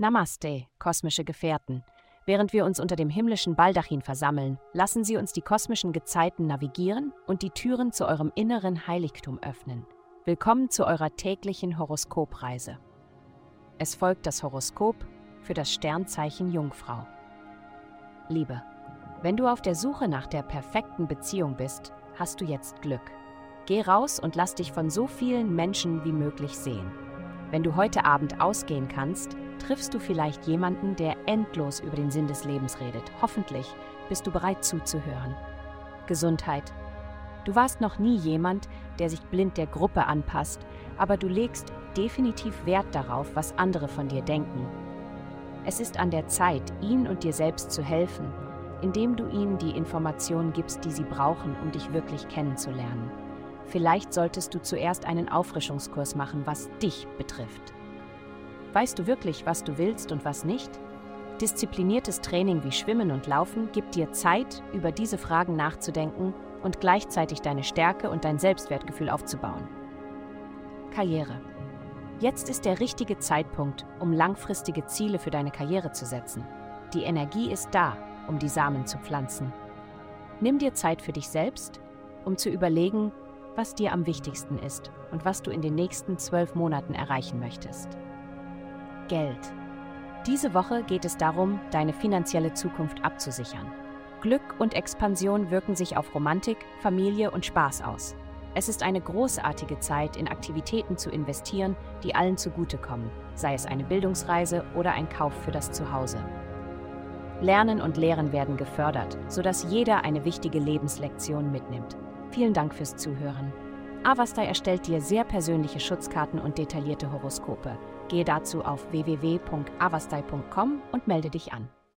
Namaste, kosmische Gefährten. Während wir uns unter dem himmlischen Baldachin versammeln, lassen Sie uns die kosmischen Gezeiten navigieren und die Türen zu eurem inneren Heiligtum öffnen. Willkommen zu eurer täglichen Horoskopreise. Es folgt das Horoskop für das Sternzeichen Jungfrau. Liebe. Wenn du auf der Suche nach der perfekten Beziehung bist, hast du jetzt Glück. Geh raus und lass dich von so vielen Menschen wie möglich sehen. Wenn du heute Abend ausgehen kannst, triffst du vielleicht jemanden, der endlos über den Sinn des Lebens redet. Hoffentlich bist du bereit zuzuhören. Gesundheit. Du warst noch nie jemand, der sich blind der Gruppe anpasst, aber du legst definitiv Wert darauf, was andere von dir denken. Es ist an der Zeit, ihnen und dir selbst zu helfen, indem du ihnen die Informationen gibst, die sie brauchen, um dich wirklich kennenzulernen. Vielleicht solltest du zuerst einen Auffrischungskurs machen, was dich betrifft. Weißt du wirklich, was du willst und was nicht? Diszipliniertes Training wie Schwimmen und Laufen gibt dir Zeit, über diese Fragen nachzudenken und gleichzeitig deine Stärke und dein Selbstwertgefühl aufzubauen. Karriere. Jetzt ist der richtige Zeitpunkt, um langfristige Ziele für deine Karriere zu setzen. Die Energie ist da, um die Samen zu pflanzen. Nimm dir Zeit für dich selbst, um zu überlegen, was dir am wichtigsten ist und was du in den nächsten zwölf Monaten erreichen möchtest. Geld. Diese Woche geht es darum, deine finanzielle Zukunft abzusichern. Glück und Expansion wirken sich auf Romantik, Familie und Spaß aus. Es ist eine großartige Zeit, in Aktivitäten zu investieren, die allen zugutekommen, sei es eine Bildungsreise oder ein Kauf für das Zuhause. Lernen und Lehren werden gefördert, sodass jeder eine wichtige Lebenslektion mitnimmt. Vielen Dank fürs Zuhören. Avastai erstellt dir sehr persönliche Schutzkarten und detaillierte Horoskope. Gehe dazu auf www.avastai.com und melde dich an.